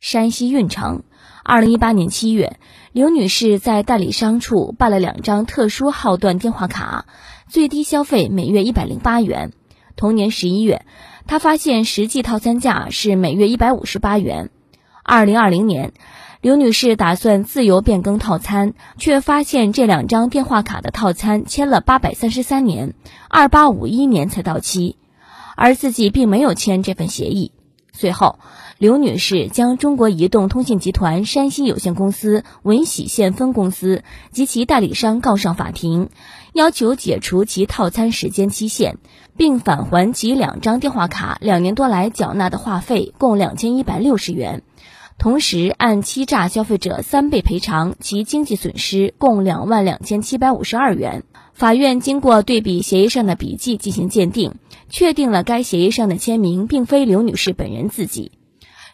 山西运城，二零一八年七月，刘女士在代理商处办了两张特殊号段电话卡，最低消费每月一百零八元。同年十一月，她发现实际套餐价是每月一百五十八元。二零二零年，刘女士打算自由变更套餐，却发现这两张电话卡的套餐签了八百三十三年，二八五一年才到期，而自己并没有签这份协议。随后，刘女士将中国移动通信集团山西有限公司闻喜县分公司及其代理商告上法庭，要求解除其套餐时间期限，并返还其两张电话卡两年多来缴纳的话费共两千一百六十元，同时按欺诈消费者三倍赔偿其经济损失共两万两千七百五十二元。法院经过对比协议上的笔迹进行鉴定，确定了该协议上的签名并非刘女士本人自己。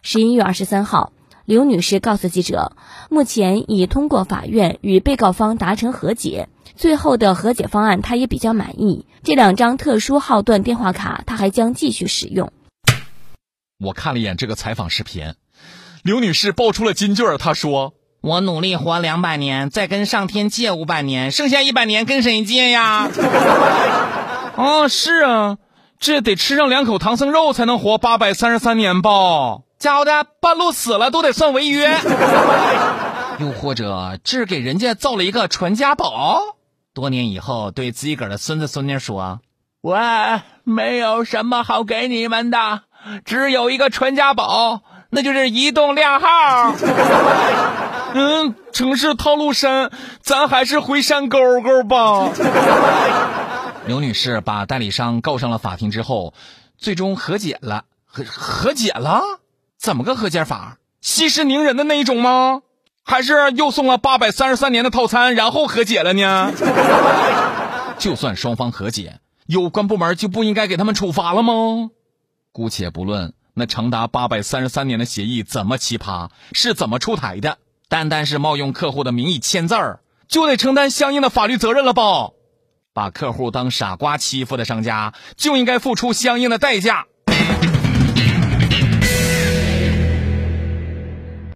十一月二十三号，刘女士告诉记者，目前已通过法院与被告方达成和解，最后的和解方案她也比较满意。这两张特殊号段电话卡，她还将继续使用。我看了一眼这个采访视频，刘女士爆出了金句儿，她说。我努力活两百年，再跟上天借五百年，剩下一百年跟谁借呀？哦，是啊，这得吃上两口唐僧肉才能活八百三十三年吧？家伙的，半路死了都得算违约。又或者，这是给人家造了一个传家宝，多年以后对自己个儿的孙子孙女说：“我没有什么好给你们的，只有一个传家宝，那就是移动靓号。”嗯，城市套路深，咱还是回山沟沟吧。刘女士把代理商告上了法庭之后，最终和解了。和和解了？怎么个和解法？息事宁人的那一种吗？还是又送了八百三十三年的套餐，然后和解了呢？就算双方和解，有关部门就不应该给他们处罚了吗？姑且不论那长达八百三十三年的协议怎么奇葩，是怎么出台的。单单是冒用客户的名义签字儿，就得承担相应的法律责任了吧？把客户当傻瓜欺负的商家，就应该付出相应的代价。